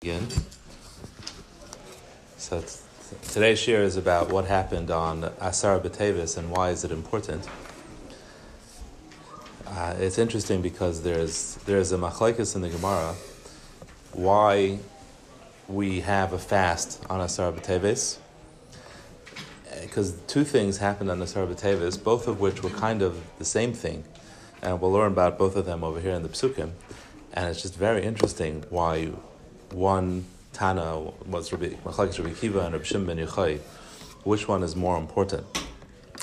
Again. So today's share is about what happened on Asar B'Tevis and why is it important. Uh, it's interesting because there's there's a machlekes in the Gemara why we have a fast on Asar B'Tevis. Because two things happened on Asar B'Tevis, both of which were kind of the same thing, and we'll learn about both of them over here in the Psukim. And it's just very interesting why one Tana was Rabbi Machlekes Rabbi Kiva and Rabbi Shimon ben Yochai. Which one is more important?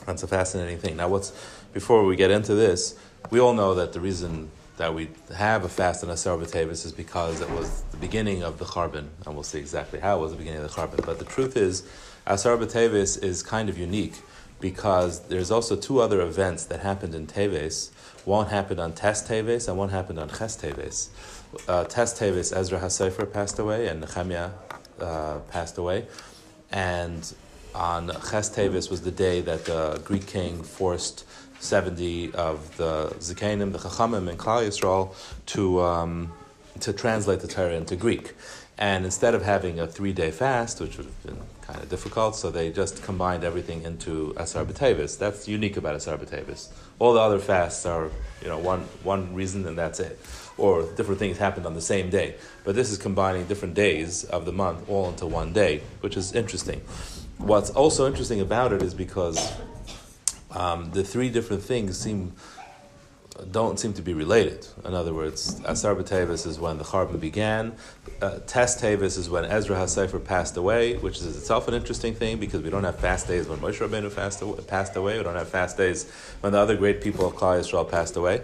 That's a fascinating thing. Now, what's before we get into this, we all know that the reason that we have a fast on Asar B'Tevis is because it was the beginning of the Charbon, and we'll see exactly how it was the beginning of the Charbon. But the truth is, Asar B'Tevis is kind of unique because there's also two other events that happened in Teves. One happened on Tes Teves and one happened on Ches Teves uh, Tes Tevis, Ezra HaSefer passed away, and Nehemiah uh, passed away. And on Ches was the day that the Greek king forced 70 of the Zikanim, the Chachamim, and Klal Yisrael to, um, to translate the Torah into Greek. And instead of having a three day fast, which would have been kind of difficult, so they just combined everything into Asar B'Tevis. That's unique about Asar B'Tevis. All the other fasts are, you know, one, one reason and that's it or different things happened on the same day. But this is combining different days of the month all into one day, which is interesting. What's also interesting about it is because um, the three different things seem don't seem to be related. In other words, Asar B'Tevis is when the Charbon began. Uh, Tes Tevis is when Ezra HaSefer passed away, which is itself an interesting thing because we don't have fast days when Moshe Rabbeinu passed away. We don't have fast days when the other great people of Klal Yisrael passed away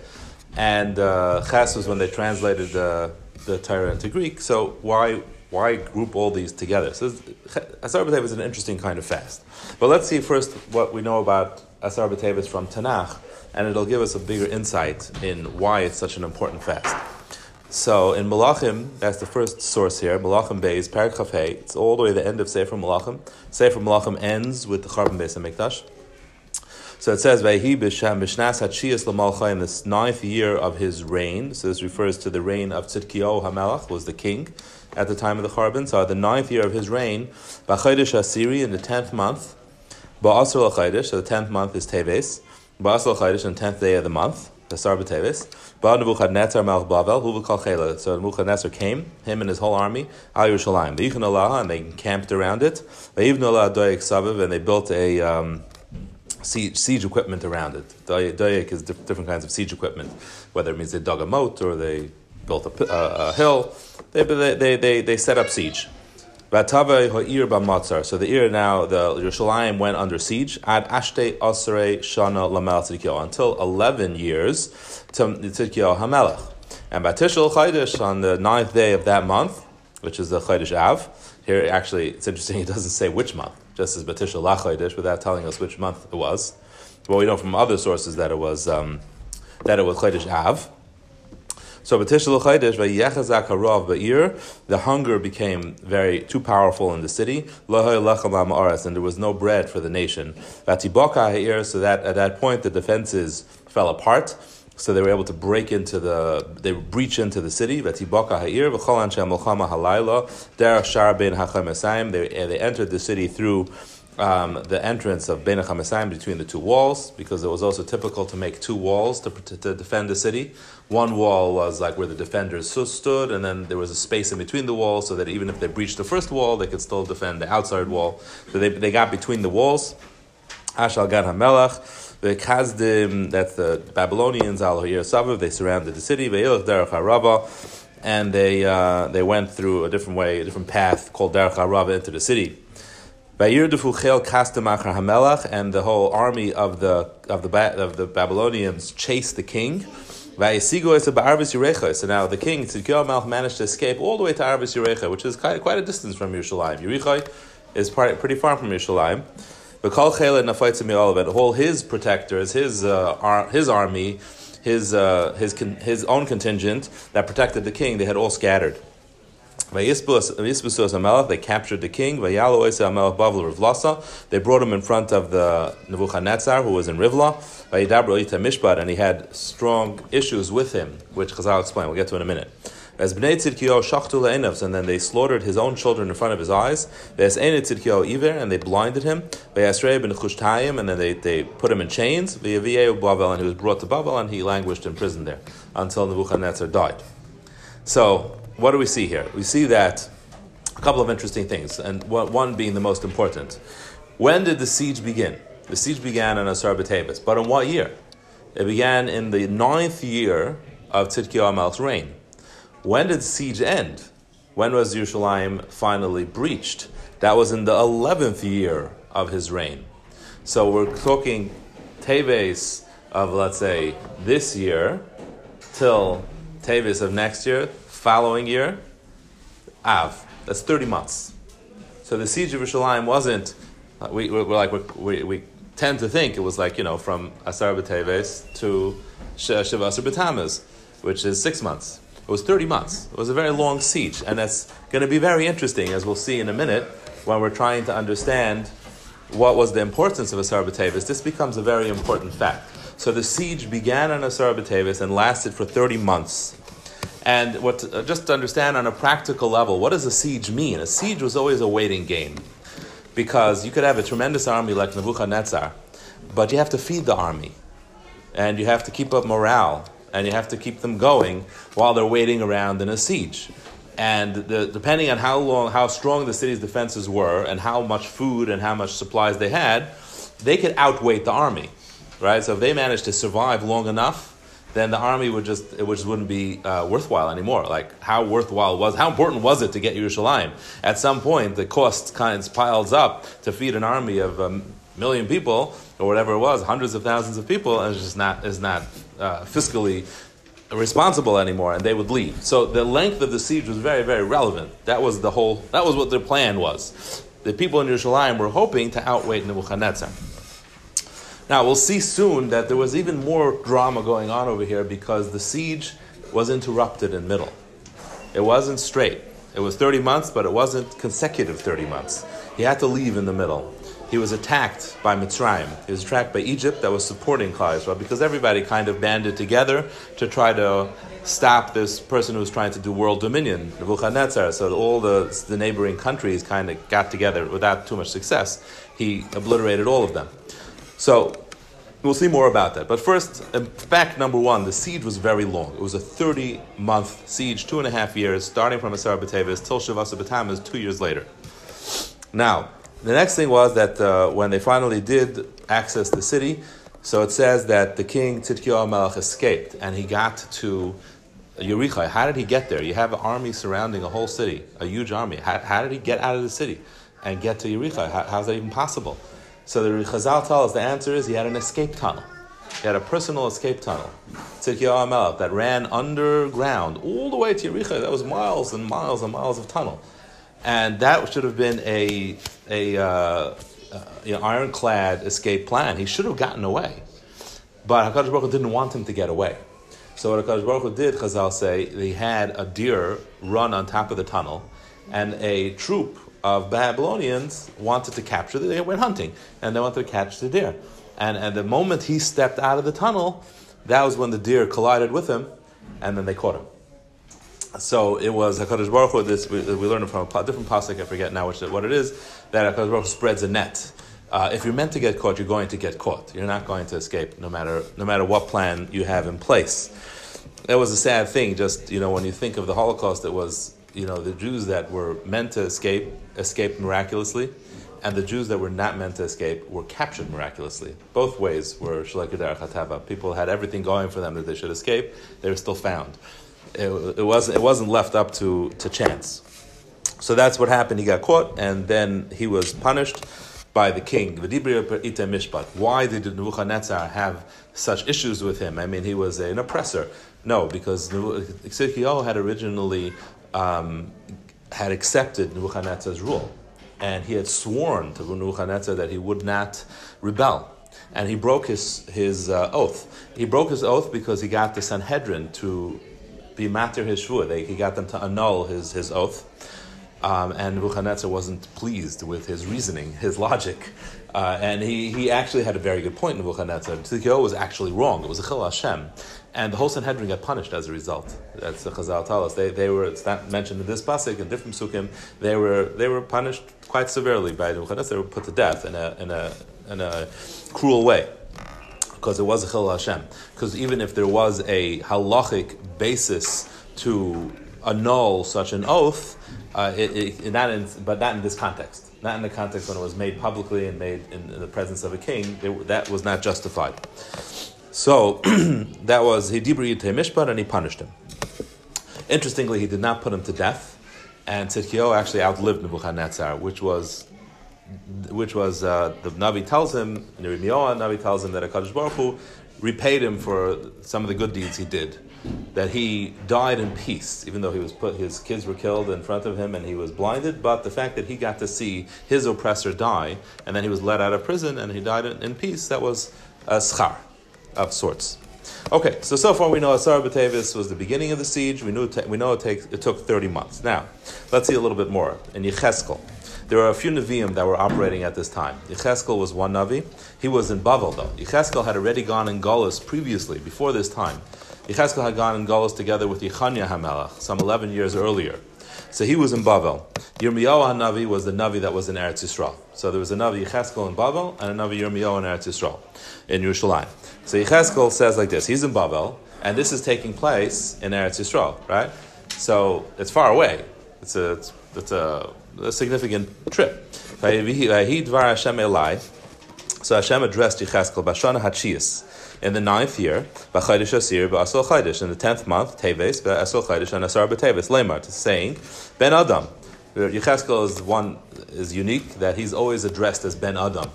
and uh, Ches was when they translated the, the Torah into Greek. So why why group all these together? So Asar B'Tevis is an interesting kind of fast. But let's see first what we know about Asar B'Tevis from Tanakh, and it'll give us a bigger insight in why it's such an important fast. So in Malachim, that's the first source here. Malachim Beis, Parak Chafei. It's all the way to the end of Sefer Malachim. Sefer Malachim ends with the Charbon Beis and Mikdash. So it says, Vayhi b'shnas hatshiyas l'malcha in this ninth year of his reign. So this refers to the reign of Tzidkiyahu HaMelech, was the king at the time of the Charbon. So the ninth year of his reign, B'chaydish Asiri in the tenth month, Ba'asr l'chaydish, so the tenth month is Teves, Ba'asr l'chaydish on the tenth day of the month, the Sarba Teves, Ba Nebuchadnezzar Melch Bavel, v'kal chela. So Nebuchadnezzar came, him and his whole army, Al Yerushalayim. Allah, and they camped around it. Saviv, and they built a... Um, siege, siege equipment around it. Dayak is different kinds of siege equipment, whether it means they dug a moat or they built a, a, hill. They, they, they, they, set up siege. So the ear now, the Yerushalayim went under siege at Ashte Asare Shana Lamel Tzidkiyahu until 11 years to Tzidkiyahu Hamelech. And Batishal Chaydish on the ninth day of that month, which is the Chaydish Av. Here, actually, it's interesting, it doesn't say which month just as Batisha Lachaydish, without telling us which month it was. Well, we know from other sources that it was um, that it was Chaydish Av. So Batisha L'chaydish vayechazak harav ba'ir, the hunger became very too powerful in the city. And there was no bread for the nation. Vatiboka ha'ir, so that at that point the defenses fell apart. So they were able to break into the, they breach into the city. Ben ha'chamasayim. They they entered the city through um, the entrance of Ben HaChamasayim between the two walls, because it was also typical to make two walls to, to, to, defend the city. One wall was like where the defenders stood, and then there was a space in between the walls, so that even if they breached the first wall, they could still defend the outside wall. So they, they got between the walls. Ashal Gan HaMelech. The Kazdim, that's the Babylonians, Al Saviv, they surrounded the city, and they, uh, they went through a different way, a different path called Derech HaRava into the city. And the whole army of the of the of the Babylonians chased the king. So now the king Tzidkiyahu Melch managed to escape all the way to Arvis Yerecha, which is quite, quite a distance from Yerushalayim. Yerichai is part, pretty far from Yerushalayim. All his protectors, his uh, ar- his army, his uh, his con- his own contingent that protected the king, they had all scattered. They captured the king. They brought him in front of the Nebuchadnezzar, who was in Rivla. And he had strong issues with him, which Chazal explain. We'll get to in a minute. As bnei tzidkiyo shachtu le'enav, and then they slaughtered his own children in front of his eyes. Ve'es ene tzidkiyo iver, and they blinded him. Ve'asrei ben chushtayim, and then they, they put him in chains. Ve'yaviyeu Bavel, and he was brought to Bavel, and he languished in prison there until Nebuchadnezzar died. So, what do we see here? We see that a couple of interesting things, and one being the most important. When did the siege begin? The siege began in Asar B'Tevis, but in what year? It began in the ninth year of Tzidkiyahu Melch's reign. When did siege end? When was Yerushalayim finally breached? That was in the eleventh year of his reign. So we're talking Teves of let's say this year till Teves of next year, following year, Av. That's 30 months. So the siege of Yerushalayim wasn't, uh, we, we're, like, we, we tend to think it was like, you know, from Asar B'Teves to Shiva Asar B'Tamaz, which is six months. Was 30 months. It was a very long siege. And that's going to be very interesting, as we'll see in a minute, when we're trying to understand what was the importance of Asar B'Teves. This becomes a very important fact. So the siege began on Asar B'Teves and lasted for 30 months. And what uh, just to understand on a practical level, what does a siege mean? A siege was always a waiting game, because you could have a tremendous army like Nebuchadnezzar, but you have to feed the army, and you have to keep up morale, and you have to keep them going while they're waiting around in a siege. And the, depending on how long, how strong the city's defenses were, and how much food and how much supplies they had, they could outweight the army, right? So if they managed to survive long enough, then the army would just it just wouldn't be uh, worthwhile anymore. Like how worthwhile was how important was it to get Yerushalayim? At some point, the cost kind of piles up to feed an army of a million people or whatever it was, hundreds of thousands of people, and it's just not is not uh, fiscally responsible anymore, and they would leave. So the length of the siege was very very relevant. That was the whole. That was what their plan was. The people in Yerushalayim were hoping to outweigh Nebuchadnezzar. Now, we'll see soon that there was even more drama going on over here because the siege was interrupted in middle. It wasn't straight. It was 30 months, but it wasn't consecutive 30 months. He had to leave in the middle. He was attacked by Mitzrayim. He was attacked by Egypt that was supporting Klal Yisrael because everybody kind of banded together to try to stop this person who was trying to do world dominion, Nebuchadnezzar. So all the, the neighboring countries kind of got together without too much success. He obliterated all of them. So we'll see more about that. But first, fact number one, the siege was very long. It was a 30 month siege, two and a half years, starting from Asar till Shavasa B'Tamaz, two years later. Now, the next thing was that uh, when they finally did access the city, so it says that the king Tzidkiyahu Melech escaped and he got to Yericho. How did he get there? You have an army surrounding a whole city, a huge army. How, how did he get out of the city and get to Yericho? How, how's that even possible? So the Chazal tells us the answer is he had an escape tunnel. He had a personal escape tunnel, Tzidkiyahu Melech, that ran underground all the way to Yericho. That was miles and miles and miles of tunnel, and that should have been a a uh, uh, you know, ironclad escape plan. He should have gotten away, but Hakadosh Baruch Hu didn't want him to get away. So what Hakadosh Baruch Hu did, Chazal say, they had a deer run on top of the tunnel, and a troop of Babylonians wanted to capture the They went hunting and they wanted to catch the deer. And at the moment he stepped out of the tunnel, that was when the deer collided with him, and then they caught him. So it was Hakadosh Baruch Hu. This we, we learned from a different pasuk. I forget now which, what it is. That Hakadosh Baruch Hu spreads a net. Uh, if you're meant to get caught, you're going to get caught. You're not going to escape, no matter no matter what plan you have in place. That was a sad thing. Just you know, when you think of the Holocaust, it was you know, the Jews that were meant to escape escaped miraculously, and the Jews that were not meant to escape were captured miraculously. Both ways were shalekadar chatava. People had everything going for them that they should escape. They were still found. It, it, wasn't, it wasn't left up to, to chance. So that's what happened. He got caught, and then he was punished by the king. Why did Nebuchadnezzar have such issues with him? I mean, he was an oppressor. No, because Tzidkiyahu had originally um, had accepted Nebuchadnezzar's rule. And he had sworn to Nebuchadnezzar that he would not rebel. And he broke his, his uh, oath. He broke his oath because he got the Sanhedrin to be matter his shvur. He got them to annul his, his oath. Um, and Nebuchadnezzar wasn't pleased with his reasoning, his logic. Uh, and he, he actually had a very good point, in Nebuchadnezzar. Tzidkiyahu was actually wrong. It was a Chil Hashem. And the whole Sanhedrin got punished as a result. That's the Chazal tell us. They, they were, it's not mentioned in this pasuk and different sukkim, they were, they were punished quite severely by Nebuchadnezzar. They were put to death in a, in a, in a cruel way because it was a Chil Hashem. Because even if there was a halachic basis to annul such an oath, uh, it, it, not in, but not in this context. Not in the context when it was made publicly and made in, the presence of a king. It, that was not justified. So that was he dibri mishpat and he punished him. Interestingly, he did not put him to death, and Tzidkiyahu actually outlived Nebuchadnezzar, which was which was uh, the Navi tells him, Nirimiyoah, Navi tells him that Hakadosh Baruch Hu repaid him for some of the good deeds he did. That he died in peace, even though he was put, his kids were killed in front of him and he was blinded. But the fact that he got to see his oppressor die, and then he was let out of prison and he died in, in peace, that was a schar of sorts. Okay, so so far we know Asar Batavis was the beginning of the siege. We, knew we know it, takes, it took 30 months. Now, let's see a little bit more. In Yecheskel, there are a few Nevi'im that were operating at this time. Yecheskel was one Navi. He was in Bavel, though. Yecheskel had already gone in Golis previously, before this time. Yecheskel had gone in Golis together with Yechanya HaMelech, some 11 years earlier. So he was in Bavel. Yirmiyahu HaNavi was the Navi that was in Eretz Yisrael. So there was a Navi Yecheskel in Bavel and a Navi Yirmiyahu in Eretz Yisrael, in Yerushalayim. So Yecheskel says like this, he's in Bavel, and this is taking place in Eretz Yisrael, right? So it's far away. It's a, it's, it's a a significant trip. So Hashem addressed Yecheskel Bashana Hachias in the ninth year, B'chaydish Asir Chaydish, in the tenth month, Teves B'asol Chaydish and Asar B'Teves, Lemar, saying, Ben Adam. Yecheskel is one is unique that he's always addressed as Ben Adam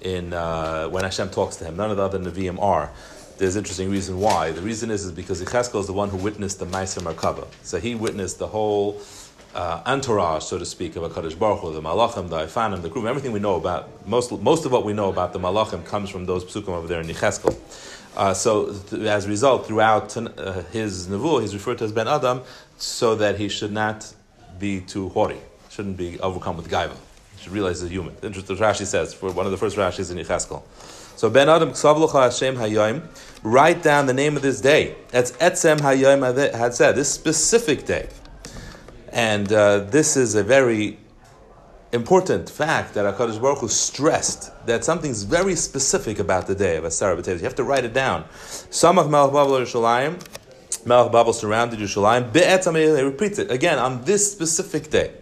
in uh, when Hashem talks to him. None of the other Nevi'im are. There's an interesting reason why. The reason is, is because Yecheskel is the one who witnessed the Meiser Merkava. So he witnessed the whole uh, entourage, so to speak, of Hakadosh Baruch Hu, the Malachim, the Ifanim, the group, everything we know about most most of what we know about the Malachim comes from those psukim over there in Yecheskel. Uh, so, th- as a result, throughout uh, his nevuah, he's referred to as Ben Adam, so that he should not be too haughty, shouldn't be overcome with gaiva. Should realize he's a human. Interesting, Rashi says for one of the first Rashis in Yecheskel. So Ben Adam Hashem Hayom, write down the name of this day. That's Etzem Hayom had said this specific day. And uh, this is a very important fact that HaKadosh Baruch Hu stressed that something's very specific about the day of Asara B'Teves. You have to write it down. Samach Melech Babel Yerushalayim, Melech Babel surrounded Yerushalayim, Be'etzam he repeats it again on this specific day.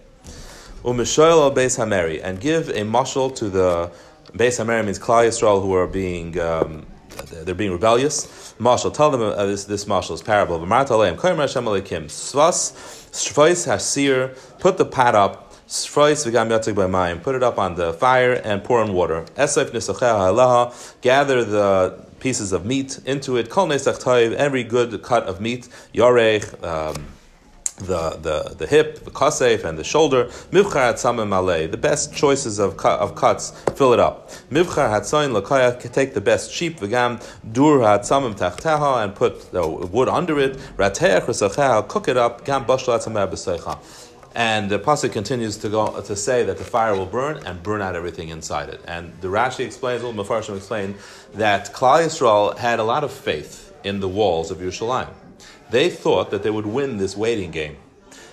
U'mishoyel Beis Hameri, and give a mashal to the Beis Hameri means Klal Yisrael who are being um, they're being rebellious. Mashal, tell them uh, this this parable. Hashem alekim, svas Shvois hasir, put the pot up, put it up on the fire and pour in water. Gather the pieces of meat into it. Every good cut of meat, um, the, the, the hip, the kasef, and the shoulder. Mivchar hatzamim malay, the best choices of, cut, of cuts, fill it up. Mivchar hatzayin lakaya, take the best sheep, v'gam dur hatzamim tachteha, and put the wood under it. Rateach v'sacheha, cook it up. Gam b'seicha. And the pasuk continues to go to say that the fire will burn and burn out everything inside it. And the Rashi explains, well, Mefarshim explain that Klal Yisrael had a lot of faith in the walls of Yerushalayim. They thought that they would win this waiting game.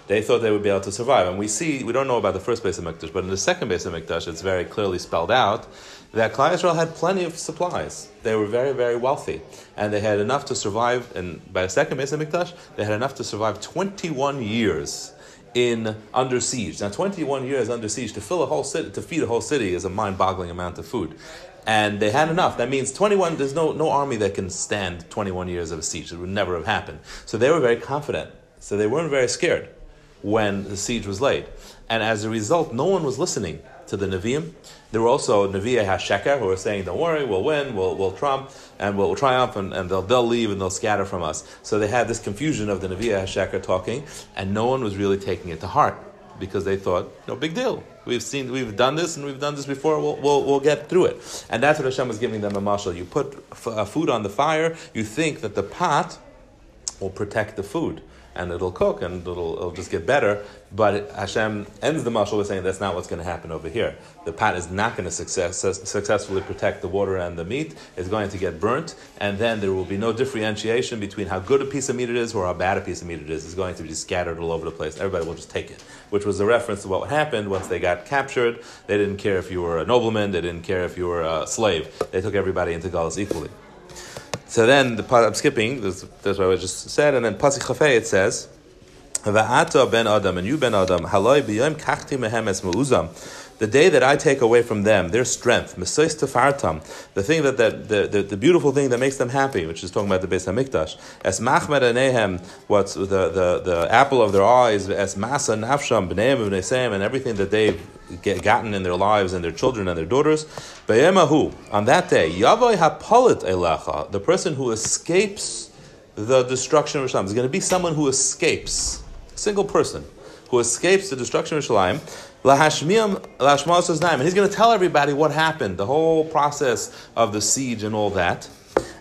They thought they would be able to survive. And we see, we don't know about the first base of Mikdash, but in the second base of Mikdash, it's very clearly spelled out that Klal Yisrael had plenty of supplies. They were very, very wealthy. And they had enough to survive, and by the second base of Mikdash, they had enough to survive 21 years in under siege. Now, 21 years under siege to fill a whole city, to feed a whole city, is a mind-boggling amount of food and they had enough. That means 21, there's no, no army that can stand 21 years of a siege. It would never have happened. So they were very confident. So they weren't very scared when the siege was laid. And as a result, no one was listening to the Nevi'im. There were also Nevi'ah HaSheker who were saying, don't worry, we'll win, we'll, we'll trump, and we'll, triumph, and, and they'll, they'll leave and they'll scatter from us. So they had this confusion of the Nevi'ah HaSheker talking, and no one was really taking it to heart because they thought, no big deal. We've seen, we've done this, and we've done this before. We'll, we'll, we'll get through it. And that's what Hashem was giving them a mashal. You put food on the fire. You think that the pot will protect the food. and it'll cook and it'll, it'll just get better. But Hashem ends the mashal with saying that's not what's going to happen over here. The pot is not going to success, successfully protect the water and the meat. It's going to get burnt, and then there will be no differentiation between how good a piece of meat it is or how bad a piece of meat it is. It's going to be scattered all over the place. Everybody will just take it, which was a reference to what happened once they got captured. They didn't care if you were a nobleman, they didn't care if you were a slave. They took everybody into Galus equally. So then the I'm skipping. That's, that's what I just said, and then pasuk chafei it says. Va'ata ben Adam and you ben Adam haloi b'yom kachti mehem es. The day that I take away from them their strength, mesois tefartam, the thing that, that the, the, the, beautiful thing that makes them happy, which is talking about the Beis Hamikdash, as machmed anehem, what's the, the, the apple of their eyes, as masa nafsham b'neim and everything that they've get, gotten in their lives and their children and their daughters. Be'emahu, on that day, yavoy hapolit elecha, the person who escapes the destruction of Yerushalayim is going to be someone who escapes a single person who escapes the destruction of Yerushalayim, and he's going to tell everybody what happened, the whole process of the siege and all that.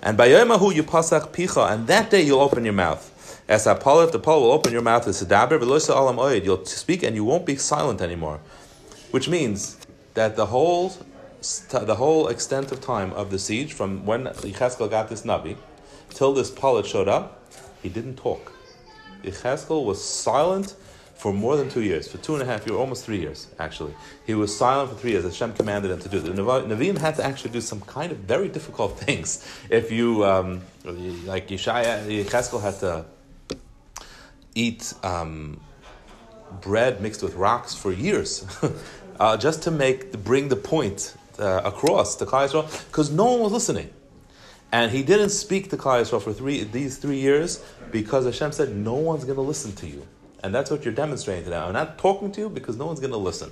And by Yomahu you pasach picha, and that day you'll open your mouth. As a if the pole will open your mouth, you'll speak and you won't be silent anymore. Which means that the whole the whole extent of time of the siege, from when Yecheskel got this Navi, till this Pilate showed up, he didn't talk. Yecheskel was silent for more than two years, for two and a half years, almost three years, actually. He was silent for three years. Hashem commanded him to do. The Nevi'im had to actually do some kind of very difficult things. If you, um, like Yeshaya, Yecheskel had to eat um, bread mixed with rocks for years, uh, just to make, bring the point uh, across to Klal because no one was listening. And he didn't speak to Klal for three, these three years because Hashem said, no one's going to listen to you. And that's what you're demonstrating to them. I'm not talking to you because no one's going to listen.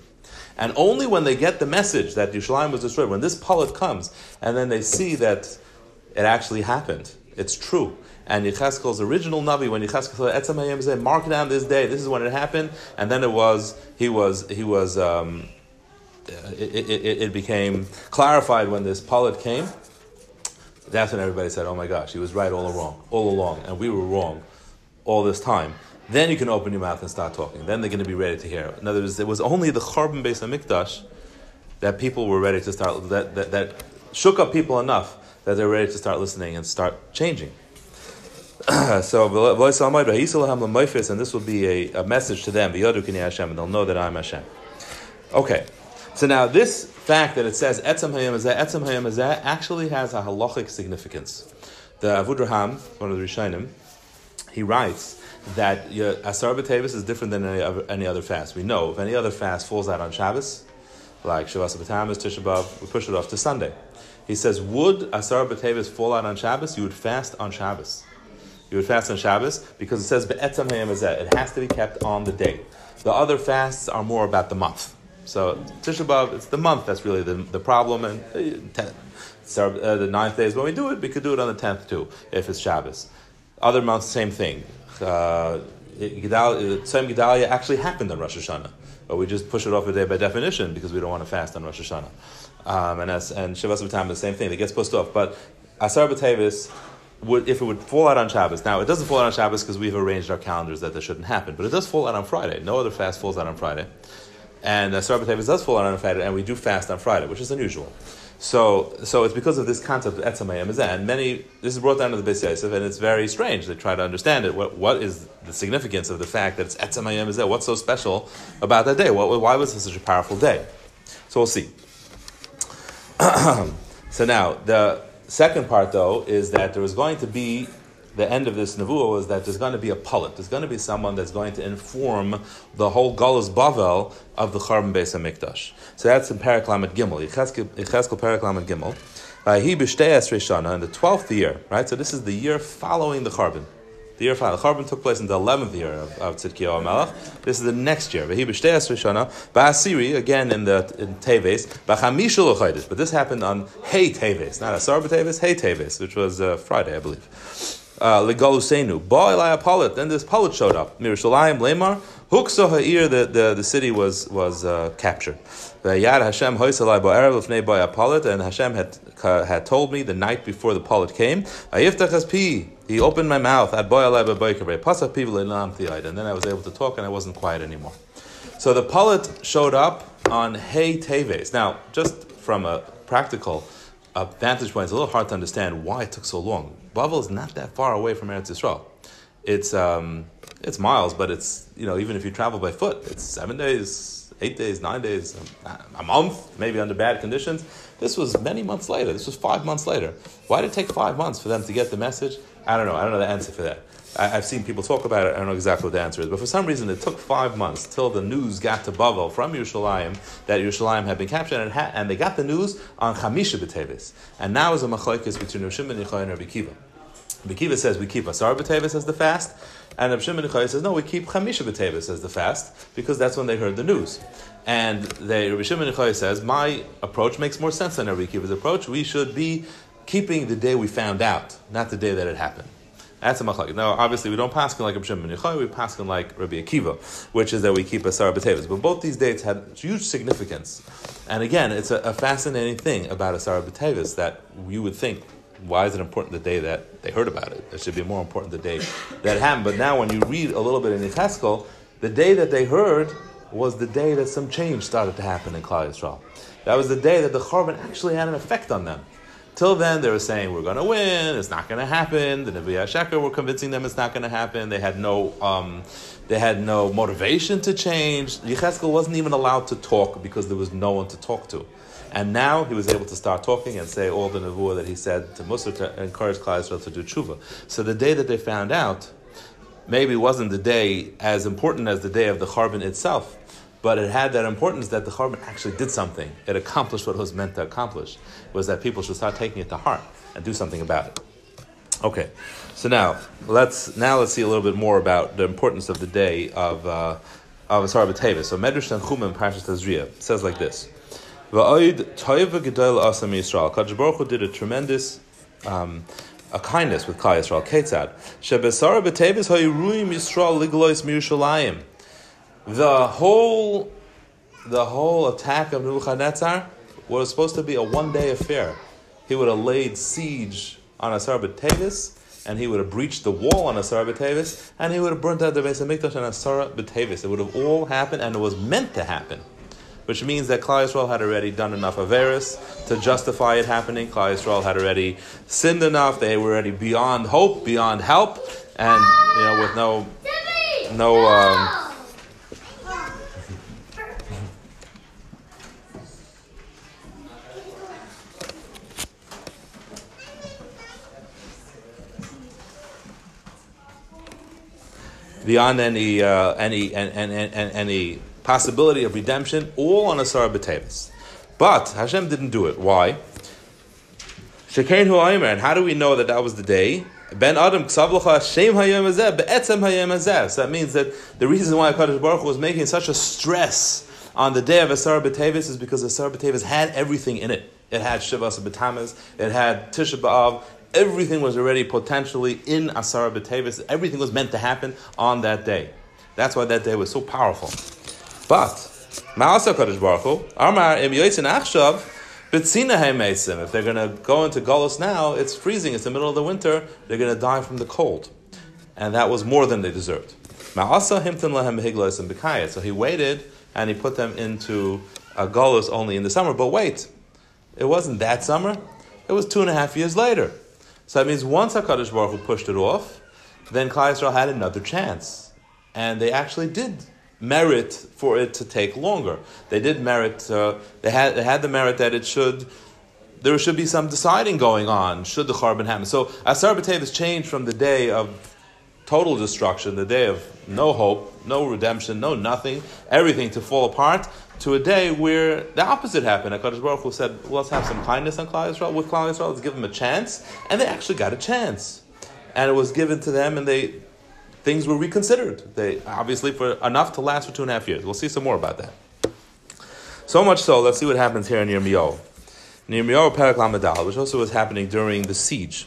And only when they get the message that Yerushalayim was destroyed, when this Palat comes, and then they see that it actually happened, it's true. And Yecheskel's original Navi, when Yecheskel said, Etzem Hayim said, mark down this day, this is when it happened, and then it was, he was, he was, um, it, it, it, became clarified when this Palat came, that's when everybody said, "Oh my gosh, he was right all along, all along, and we were wrong all this time." Then you can open your mouth and start talking. Then they're going to be ready to hear. In other words, it was only the Charbon Beis Hamikdash that people were ready to start that, that, that shook up people enough that they're ready to start listening and start changing. so, and this will be a, a message to them, and they'll know that I'm Hashem. Okay, so now this fact that it says etzem hayom hazeh, etzem hayom hazeh, actually has a halachic significance. The Avudraham, one of the Rishonim, he writes that Asar B'Tevis is different than any other, any other fast. We know if any other fast falls out on Shabbos, like Shavas B'Tamas, Tisha B'Av, we push it off to Sunday. He says, would Asar B'Tevis fall out on Shabbos? You would fast on Shabbos. You would fast on Shabbos because it says Be'etzam Hayom It has to be kept on the day. The other fasts are more about the month. So Tisha B'av, it's the month that's really the, the problem, and uh, ten, uh, the ninth day is when we do it. We could do it on the tenth too if it's Shabbos. Other months, same thing. Uh, Gedalia actually happened on Rosh Hashanah, but we just push it off a day by definition because we don't want to fast on Rosh Hashanah. Um, and as, and Shavas B'Tam, the same thing. It gets pushed off, but Asar B'Tevis would, if it would fall out on Shabbos. Now, it doesn't fall out on Shabbos because we've arranged our calendars that that shouldn't happen, but it does fall out on Friday. No other fast falls out on Friday and uh, Sarah does fall out on Friday, and we do fast on Friday, which is unusual. So, so it's because of this concept of etzamayim and many. This is brought down to the Beis Yosef, and it's very strange. They try to understand it. What, what is the significance of the fact that it's etzamayim What's so special about that day? What, why was it such a powerful day? So we'll see. so now the second part, though, is that there is going to be the end of this nevuah was that there's going to be a pullet. There's going to be someone that's going to inform the whole Galus Bavel of the Charbon Beis Hamikdash. So that's in Paraklamet Gimel. Yecheskel Paraklamet Gimel. He b'shtei Rishana in the twelfth year, right? So this is the year following the Charbon. The year following. The Charbon took place in the eleventh year of, of Tzidkiyahu. This is the next year. He b'shtei Rishana ba'asiri again in the in Teves b'chamishul But this happened on Hey Teves, not Asar Teves, Hey Teves, which was uh, Friday, I believe. Uh, Legalusenu. Ba Apolit. Then this Polit showed up. Mirushalayim Lemar. Huksa Ha'ir, the, the, the city was, was uh, captured. Yad Hashem Hoisalai Bo'erev Lefnei Bo'apolit, and Hashem had, had told me the night before the polit came, Ayiftach pi, he opened my mouth, Ad Bo'alai Bo'boikare, Pasach people in and then I was able to talk and I wasn't quiet anymore. So the polit showed up on Hey Teves. Now, just from a practical uh, vantage point, it's a little hard to understand why it took so long. Bavel is not that far away from Eretz Yisrael. It's um, it's miles, but it's you know even if you travel by foot, it's seven days, eight days, nine days, a month, maybe under bad conditions. This was many months later. This was five months later. Why did it take five months for them to get the message? I don't know. I don't know the answer for that. I, have seen people talk about it. I don't know exactly what the answer is, but for some reason it took five months till the news got to Bavel from Yerushalayim that Yerushalayim had been captured, and, ha- and they got the news on Chamisha B'Tevis. And now is a machlokes between Rosh and and Rabbi Kiva. Rabbi Kiva says we keep Asar B'Tevis as the fast, and Rabbi Shimon Yochai says no, we keep Chamisha B'Tevis as the fast because that's when they heard the news. And they, Rabbi Shimon Yochai says my approach makes more sense than Rabbi Kiva's approach. We should be keeping the day we found out, not the day that it happened. That's a machlok. Now, obviously, we don't pass like Rabbi Shimon Yochai, we pass like Rabbi Akiva, which is that we keep a Sarah B'Tevis. But both these dates had huge significance. And again, it's a, a fascinating thing about a Sarah B'Tevis that you would think, why is it important the day that they heard about it? It should be more important the day that happened. But now, when you read a little bit in Yecheskel, the day that they heard was the day that some change started to happen in Klal Yisrael. That was the day that the Chorban actually had an effect on them. Till then, they were saying, we're going to win, it's not going to happen. The Nevi Sheker were convincing them it's not going to happen. They had no, um, they had no motivation to change. Yecheskel wasn't even allowed to talk because there was no one to talk to. And now he was able to start talking and say all the nevuah that he said to Musa to encourage Klal Yisrael to do tshuva. So the day that they found out, maybe wasn't the day as important as the day of the Charbon itself, but it had that importance that the Charbon actually did something. It accomplished what it was meant to accomplish, was that people should start taking it to heart and do something about it. Okay, so now let's now let's see a little bit more about the importance of the day of uh, of Asar B'Tevis. So Medrash Tanchumim Parshas Tazria says like this: Va'oid toiva gedol asam Yisrael. Kadosh Baruch Hu did a tremendous um, a kindness with Klal Yisrael. Ketzad shebesar B'Tevis hayiruim Yisrael liglois mirushalayim the whole the whole attack of Nebuchadnezzar was supposed to be a one day affair. He would have laid siege on Asar B'Tevis, and he would have breached the wall on Asar B'Tevis, and he would have burnt out the Beis Hamikdash on Asar B'Tevis. It would have all happened, and it was meant to happen. Which means that Klal Yisrael had already done enough Averis to justify it happening. Klal Yisrael had already sinned enough. They were already beyond hope, beyond help, and you know, with no, no. Um, beyond any uh, any and, and, and, any possibility of redemption, all on Asar B'Tevis. But Hashem didn't do it. Why? Shekain Huaymer, and how do we know that that was the day? Ben Adam Ksavlacha Shem Hayom Hazeh Be'etzem Hayom. So that means that the reason why Hakadosh Baruch Hu was making such a stress on the day of Asar B'Tevis is because Asar B'Tevis had everything in it. It had Shivas B'Tamaz, it had Tisha B'Av, everything was already potentially in Asara B'Tevis. Everything was meant to happen on that day. That's why that day was so powerful. But, Ma'asa Kadosh Baruch Hu, Amar Im Yoitzin Achshav, if they're going to go into Golos now, it's freezing, it's the middle of the winter, they're going to die from the cold. And that was more than they deserved. So he waited and he put them into a Golos only in the summer. But wait, it wasn't that summer, it was two and a half years later. So that means once HaKadosh Baruch Hu pushed it off, then Klal Yisrael had another chance. And they actually did merit for it to take longer. They did merit, uh, they, had, they had the merit that it should, there should be some deciding going on, should the Charbon happen. So Asar B'Tev changed from the day of total destruction, the day of no hope, no redemption, no nothing, everything to fall apart, to a day where the opposite happened. HaKadosh Baruch Hu said, well, let's have some kindness on Klal Yisrael, with Klal Yisrael, let's give them a chance. And they actually got a chance. And it was given to them and they, things were reconsidered. They, obviously, for enough to last for two and a half years. We'll see some more about that. So much so, let's see what happens here in Yirmiyahu. Yirmiyahu Perak Lamadal, which also was happening during the siege.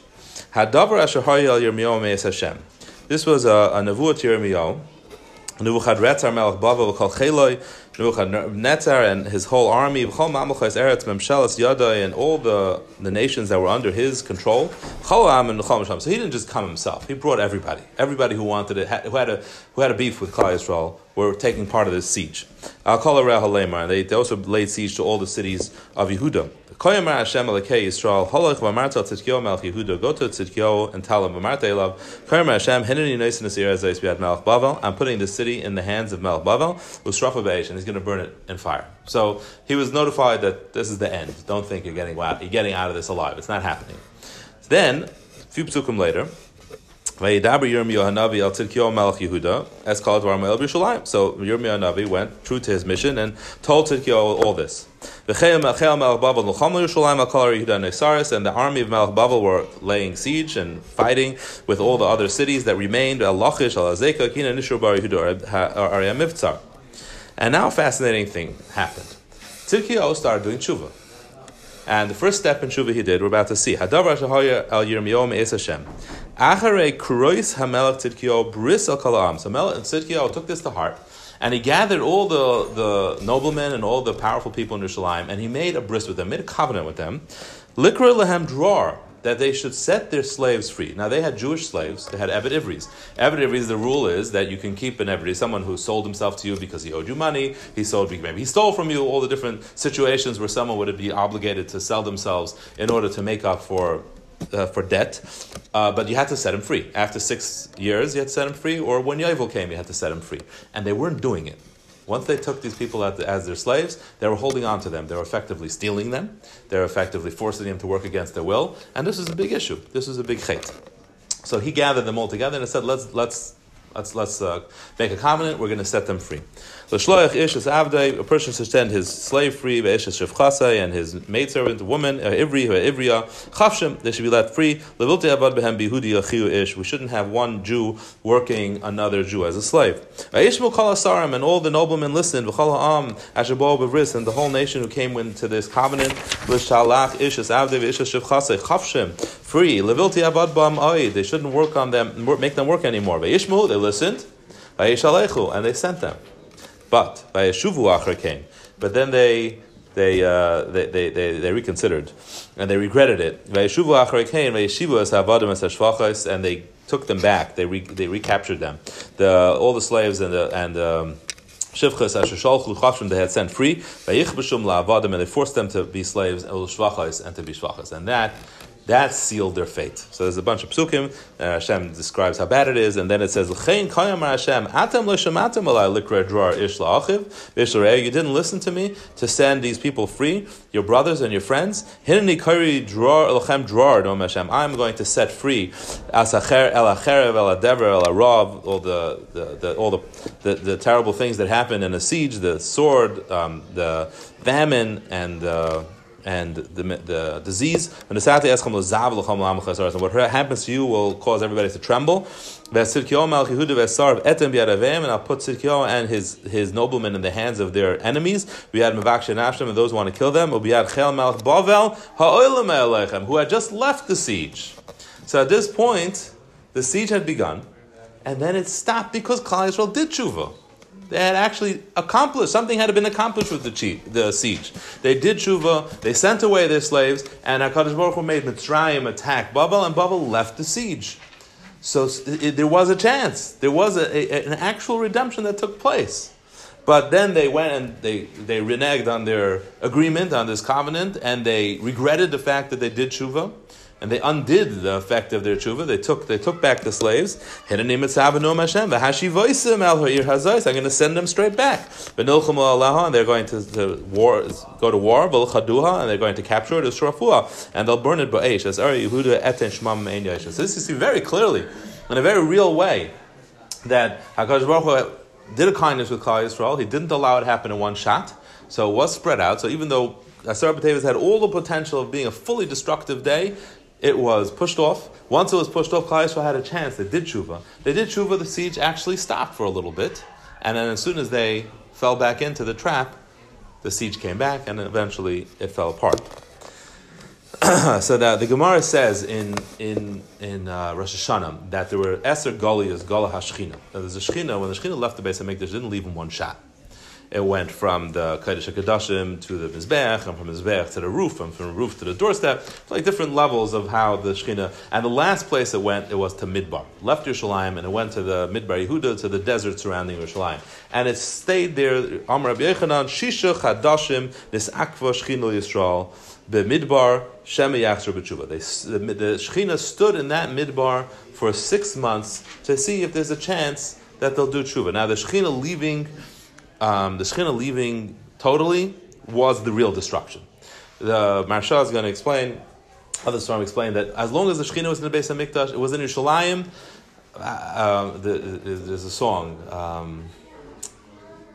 Hadavar Asher Yirmiyahu Me'es Hashem. This was a, a Nevuah to Yirmiyahu Nebuchadrezzar Melech Bavel V'Kol Cheloi, Nebuchadnezzar and his whole army, V'Chol Mamluchos Eretz Memshelas Yadai, and all the, the nations that were under his control. Cholam and Chol So he didn't just come himself; he brought everybody, everybody who wanted it, who had a who had a beef with Klal Yisrael, were taking part of this siege. Al Kol They they also laid siege to all the cities of Yehuda. Koyamar Hashem Elokei Yisrael Holach V'Amarta Tzidkio Melech Yehuda Go and Talam V'Amarta Elav Koyamar Hashem Hineni Noisin Asir Ezais Biad Melech Bavel I'm putting the city in the hands of Melech Bavel Usrafa Be'esh and he's going to burn it in fire. So he was notified that this is the end. Don't think you're getting you're getting out of this alive. It's not happening. Then, a few psukim later, Tzidkiyo. So Yirmiyahu Hanavi went true to his mission and told Tzidkiyo all this. And the army of Melech Bavel were laying siege and fighting with all the other cities that remained. And now a fascinating thing happened. Tzidkiyo started doing tshuva. And the first step in tshuva he did, we're about to see. Hadavar shahoya el Yirmiyahu me'es Hashem. Acharei krois hamelech tzidkiyo bris al kalam. So Melech Tzidkiyo took this to heart, and he gathered all the, the noblemen and all the powerful people in Yerushalayim, and he made a bris with them, made a covenant with them. Likra lehem dror that they should set their slaves free. Now they had Jewish slaves, they had Eved Ivris. Eved Ivris, the rule is that you can keep an Eved, someone who sold himself to you because he owed you money, he sold maybe he stole from you, all the different situations where someone would be obligated to sell themselves in order to make up for uh, for debt, uh, but you had to set him free. After six years, you had to set him free, or when Yovel came, you had to set him free. And they weren't doing it. Once they took these people as their slaves, they were holding on to them. They were effectively stealing them. They were effectively forcing them to work against their will. And this is a big issue. This is a big chait. So he gathered them all together and said, let's, let's, let's, let's uh, make a covenant. We're going to set them free. L'shloach ish is avdei, a person should send his slave free, ve'ish is shevchasai, and his maidservant, woman, a ivri, a ivriya, chavshem, they should be let free. Levilte avad behem bihudi achiu ish, we shouldn't have one Jew working another Jew as a slave. Ve'ishmu kol asarim, and all the noblemen listened, v'chol ha'am, asherbo b'vris, and the whole nation who came into this covenant, l'shalach ish is avdei, ve'ish is shevchasai, chavshem, free. Levilti avad ba'am oid, they shouldn't work on them, make them work anymore. Ve'ishmu, they listened, ve'ishalechu, and they sent them. But by Yeshuvu Achra came. But then they they, uh, they, they, they, they, reconsidered and they regretted it. And they took them back. They, re, they recaptured them. The, all the slaves and the and um, Shivchas Asher they had sent free. And they forced them to be slaves and to be shvachas. And that that sealed their fate. So there's a bunch of psukim. Uh, Hashem describes how bad it is, and then it says, Hashem, atam You didn't listen to me to send these people free, your brothers and your friends. I'm going to set free all the, the, the all the, the, the, terrible things that happen in a siege, the sword, um, the famine, and uh, and the, the disease. And what happens to you will cause everybody to tremble. And I'll put Tzidkiyo and his, his noblemen in the hands of their enemies. We had Mavaksha and and those who want to kill them. Who had just left the siege. So at this point, the siege had begun, and then it stopped because Klal Yisrael did tshuva. They had actually accomplished, something had been accomplished with the, the siege. They did tshuva, they sent away their slaves, and HaKadosh Baruch Hu made Mitzrayim attack Babel, and Babel left the siege. So it, there was a chance. There was a, a, an actual redemption that took place. But then they went and they, they reneged on their agreement, on this covenant, and they regretted the fact that they did tshuva and they undid the effect of their tshuva. They took they took back the slaves. I'm going to send them straight back. And they're going to, to war, go to war. And they're going to capture it and they'll burn it So this you see very clearly, in a very real way, that Hakadosh Baruch Hu did a kindness with Klal Yisrael. He didn't allow it to happen in one shot. So it was spread out. So even though Asar B'Tevis had all the potential of being a fully destructive day, it was pushed off. Once it was pushed off, Klal Yisrael had a chance. They did tshuva. They did tshuva. The siege actually stopped for a little bit, and then as soon as they fell back into the trap, the siege came back, and eventually it fell apart. so now the Gemara says in in in uh, Rosh Hashanah that there were Eser Golias Gola Hashchina. There's a Shechina when the Shechina left the base of Mikdash, didn't leave in one shot. It went from the Kodesh HaKadoshim to the Mizbech, and from Mizbech to the roof, and from the roof to the doorstep. It's like different levels of how the Shechina. And the last place it went, it was to Midbar. Left Yerushalayim, and it went to the Midbar Yehuda, to the desert surrounding Yerushalayim. And it stayed there, Amr Rabbi Yechanan, Shisha Chadashim, Nisakva Shechina Yisrael, Midbar Shema Yachzer B'tshuva. The, the Shechina stood in that Midbar for six months to see if there's a chance that they'll do tshuva. Now the Shechina leaving um, the Shekhinah leaving totally was the real destruction. The Maharsha is going to explain, other storm explain that as long as the Shekhinah was in the base of Mikdash, it was in Yerushalayim. Uh, uh, the, there's a song, um,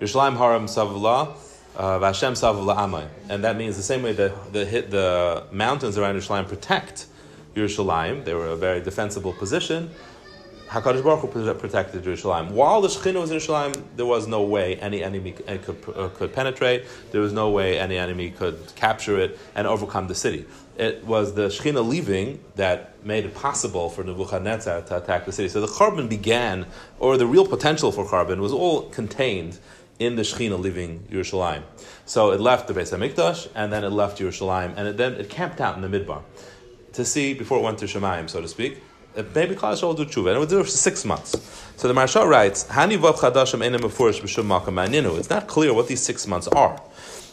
Yerushalayim Haram Savullah, uh, Vashem Savullah Amay, and that means the same way that the the mountains around Yerushalayim protect Yerushalayim. They were a very defensible position. Hakadosh Baruch protected Jerusalem. While the Shekhinah was in Jerusalem, there was no way any enemy could, uh, could penetrate. There was no way any enemy could capture it and overcome the city. It was the Shekhinah leaving that made it possible for Nebuchadnezzar to attack the city. So the Charbon began, or the real potential for Charbon was all contained in the Shekhinah leaving Yerushalayim. So it left the Beis Hamikdash, and then it left Yerushalayim, and it, then it camped out in the Midbar to see before it went to Shemayim, so to speak maybe Klal Yisrael will do tshuva, and it would do it for six months. So the Maharsha writes, "Hani vav chadashim enem mefurish b'shum makam ma'ninu." It's not clear what these six months are.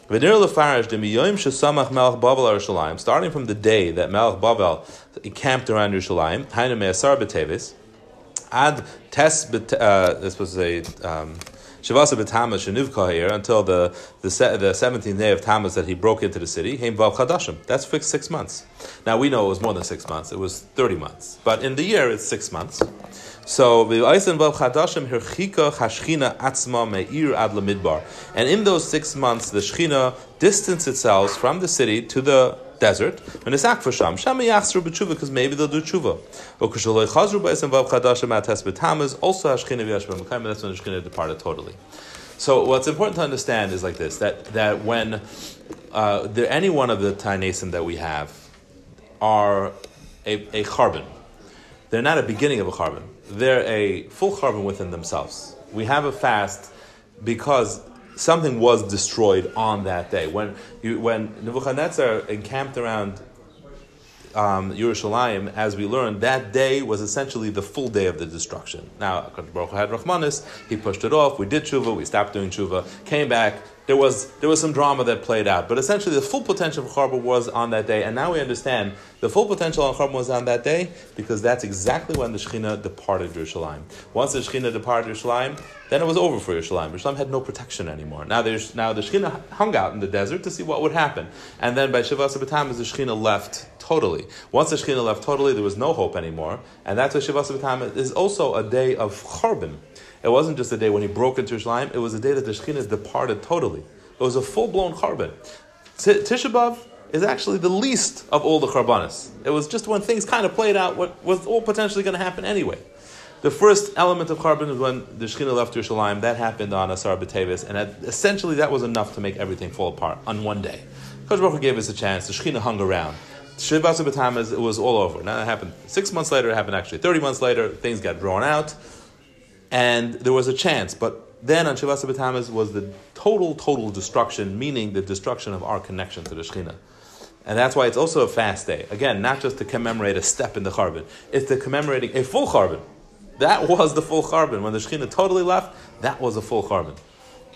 V'nir lefarish demiyoyim shesamach melech Bavel Yerushalayim, starting from the day that Melech Bavel camped around Yerushalayim, hainu me'asar b'tevis, ad tes uh, this was a Shavasa b'Tamas shenivka until the the the seventeenth day of Tammuz that he broke into the city. Heim vav chadashim. That's fixed six months. Now we know it was more than six months. It was thirty months, but in the year it's six months. So v'ayisen vav chadashim herchika chashchina atzma meir ad lemidbar. And in those six months, the shchina distanced itself from the city to the desert, when it's for Sham, Sham yachzru b'tshuva, because maybe they'll do tshuva. Or kushaloi chazru b'esem vav chadashim ates b'tamaz, also hashchina v'yashba m'kayim, that's when the shchina departed totally. So what's important to understand is like this, that, that when uh, any one of the Tainesim that we have are a, a Charbon, they're not a beginning of a Charbon. They're a full Charbon within themselves. We have a fast because something was destroyed on that day. When, when Nebuchadnezzar encamped around um, Yerushalayim, as we learned, that day was essentially the full day of the destruction. Now, Baruch had Rahmanis, he pushed it off, we did tshuva, we stopped doing tshuva, came back, there was, there was some drama that played out. But essentially, the full potential of Charbon was on that day, and now we understand the full potential of Charbon was on that day because that's exactly when the Shekhinah departed Yerushalayim. Once the Shekhinah departed Yerushalayim, then it was over for Yerushalayim. Yerushalayim had no protection anymore. Now, there's, now the Shekhinah hung out in the desert to see what would happen. And then by Shiva Sabbatam, the Shekhinah left totally. Once the Shekhinah left totally, there was no hope anymore. And that's why Shiva Sabbatam is also a day of Charbon. It wasn't just a day when he broke into Yerushalayim, it was a day that the Shekhinah departed totally. It was a full blown Charbon. Tisha B'Av is actually the least of all the Charbanas. It was just when things kind of played out what was all potentially going to happen anyway. The first element of Charbon was when the Shekhinah left Yerushalayim. That happened on Asar B'Tevis, and essentially that was enough to make everything fall apart on one day. Kosh Baruch gave us a chance. The Shekhinah hung around. Shivasa B'Tamaz, it was all over. Now that happened six months later, it happened actually 30 months later, things got drawn out and there was a chance, but then on Shavasa B'Tamaz was the total, total destruction, meaning the destruction of our connection to the Shekhinah. And that's why it's also a fast day. Again, not just to commemorate a step in the Charbon, it's to commemorating a full Charbon. That was the full Charbon. When the Shekhinah totally left, that was a full Charbon.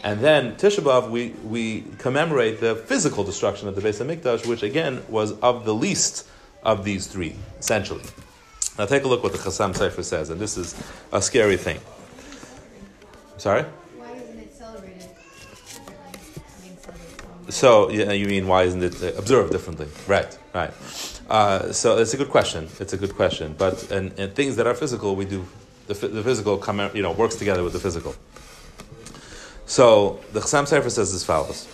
And then Tisha B'Av, we, we commemorate the physical destruction of the Beis HaMikdash, which again was of the least of these three, essentially. Now take a look what the Chassam Sofer says, and this is a scary thing. Sorry? Why isn't it celebrated? So, yeah, you mean why isn't it uh, observed differently? Right, right. Uh, so it's a good question. It's a good question. But and, and things that are physical, we do the, the physical come, you know works together with the physical. So the Chassam Sofer says as follows.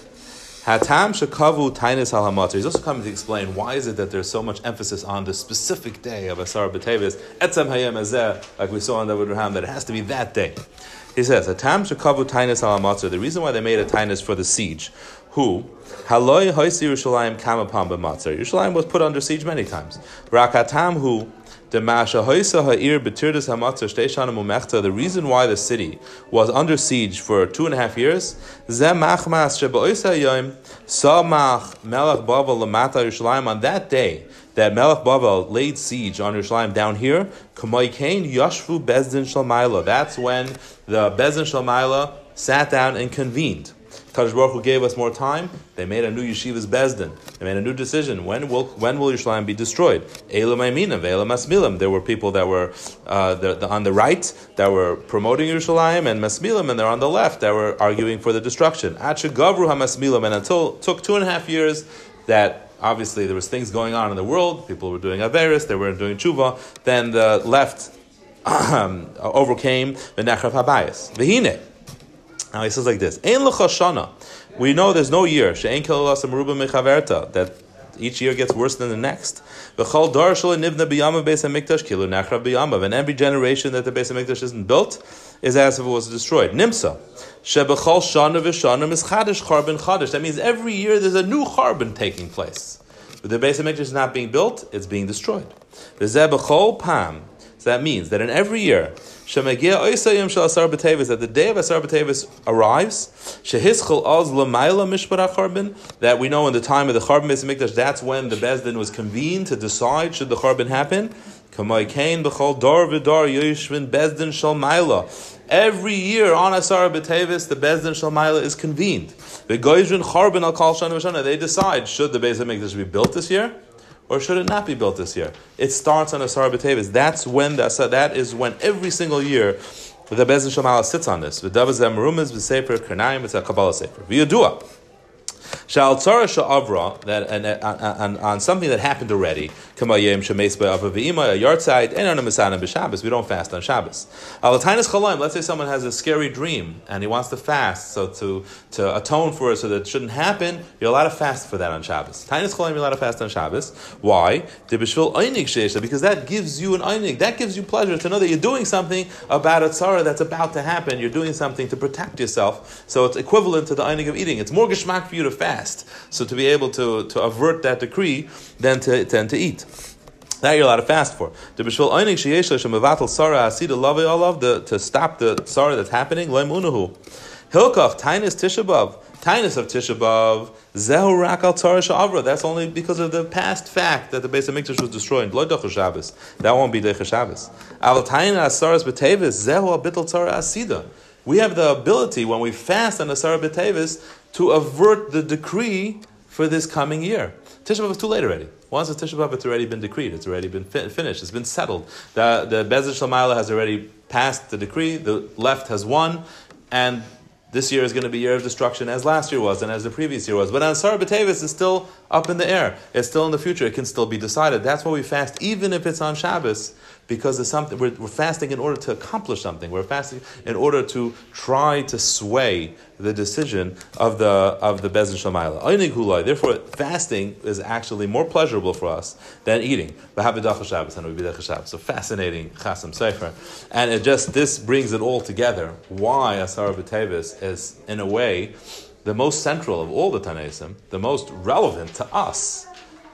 Hatam shekavu tainis al He's also coming to explain why is it that there's so much emphasis on the specific day of Asar B'Tevis, etzem hayem azeh, like we saw in the Ram, that it has to be that day. He says, "Atam shekavu tainus al The reason why they made a tainus for the siege who Haloi Hoisi Yerushalayim Kamapam B'Matzar. Yerushalayim was put under siege many times. Rakatam who the reason why the city was under siege for two and a half years, on that day that Melech Bavel laid siege on Yerushalayim down here, That's when the Bezdin Shalmaila sat down and convened. Kadosh Baruch Hu gave us more time. They made a new yeshivas bezdin. They made a new decision. When will when will Yerushalayim be destroyed? Elam. There were people that were uh, the, the, on the right that were promoting Yerushalayim, and Masmilim, and they're on the left that were arguing for the destruction. Acha Gavru Hamasmilim, and until took two and a half years that obviously there was things going on in the world. People were doing Averis, they weren't doing Tshuva. Then the left um, overcame the Nechrav Habayis. Vehine. Now he says like this: Ein shana. We know there's no year she'ein mechaverta that each year gets worse than the next. And every generation that the beis hamikdash isn't built is as if it was destroyed. Nimsa shebechol shana v'shana is chadish charbon chadish. That means every year there's a new charbon taking place. But the beis hamikdash is not being built; it's being destroyed. V'zeh bechol pam. So that means that in every year that the day of Asar B'Tevis arrives, that we know in the time of the Charbon Mikdash, that's when the Bezdin was convened to decide should the Charbon happen. Every year on Asar B'Tevis, the Bezdin Shalmaila is convened. They decide should the Beis Mikdash be built this year or should it not be built this year? It starts on Asar B'Tevis. That's when the, that is when every single year the Bezin Shamala sits on this. V'davazem rumas v'sefer kernayim v'tzah kabbalah sefer. V'yadua. Sha'avra, that and, uh, uh, uh, and, on something that happened already, on. We don't fast on Shabbos. Let's say someone has a scary dream and he wants to fast, so to to atone for it, so that it shouldn't happen. You're allowed to fast for that on Shabbos. Tainus chalaim. You're allowed to fast on Shabbos. Why? Because that gives you an einig. That gives you pleasure to know that you're doing something about a tzara that's about to happen. You're doing something to protect yourself. So it's equivalent to the einig of eating. It's more geschmack for you to fast. So to be able to, to avert that decree then to, than to eat. That you're allowed to fast for. The b'shul einig sheyesh shemavatal sara asida love olav to stop the sara that's happening. Lemunahu. Hilkach tainus tishabav. Tainus of tishabav zehu rak al avra. That's only because of the past fact that the Beis HaMikdash was destroyed. Lo Shabbos. That won't be decha Shabbos. Al tainus asaras b'tevis zehu abital tzara asida. We have the ability when we fast on Asara B'Tevis to avert the decree for this coming year. Tisha B'Av is too late already. Once the Tisha B'Av, it's already been decreed. It's already been fi- finished. It's been settled. The, the Bezir Shalmaila has already passed the decree. The left has won. And this year is going to be year of destruction as last year was and as the previous year was. But Asar B'Tevis is still up in the air. It's still in the future. It can still be decided. That's why we fast, even if it's on Shabbos, because it's something we're, we're fasting in order to accomplish something. We're fasting in order to try to sway the decision of the of the Bezin Shamayla. Therefore, fasting is actually more pleasurable for us than eating. So fascinating Chasam Sofer, and it just this brings it all together. Why Asar B'Tevis is in a way the most central of all the Tanaisim, the most relevant to us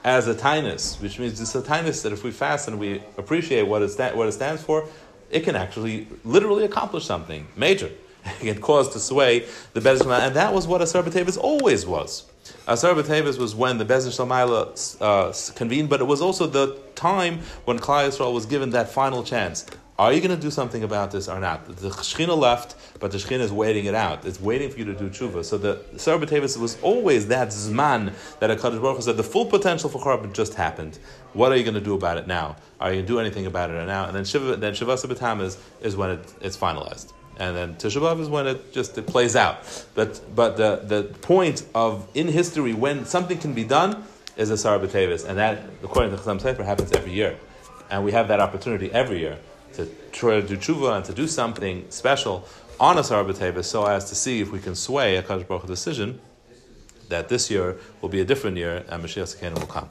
as a tinus, which means it's a tinus that if we fast and we appreciate what it, sta- what it stands for, it can actually literally accomplish something major. It can cause to sway the Bezin and that was what Asar B'Tevis always was. Asar B'Tevis was when the Bezin Shalmaila uh, convened, but it was also the time when Klal Yisrael was given that final chance. Are you going to do something about this or not? The Shechina left, but the Shechina is waiting it out. It's waiting for you to do tshuva. So the Sarah B'Tevis was always that zman that a Kadosh Baruch said the full potential for Charbon just happened. What are you going to do about it now? Are you going to do anything about it now? And then Shiva, then Shavasa is, is when it, it's finalized. And then Tisha is when it just it plays out. But but the, the point of in history when something can be done is Asara B'Tevis. And that, according to Chasam Sofer, happens every year. And we have that opportunity every year to try to do tshuva and to do something special on a Sarah so as to see if we can sway a Kadosh Baruch decision that this year will be a different year and Mashiach Sekena will come.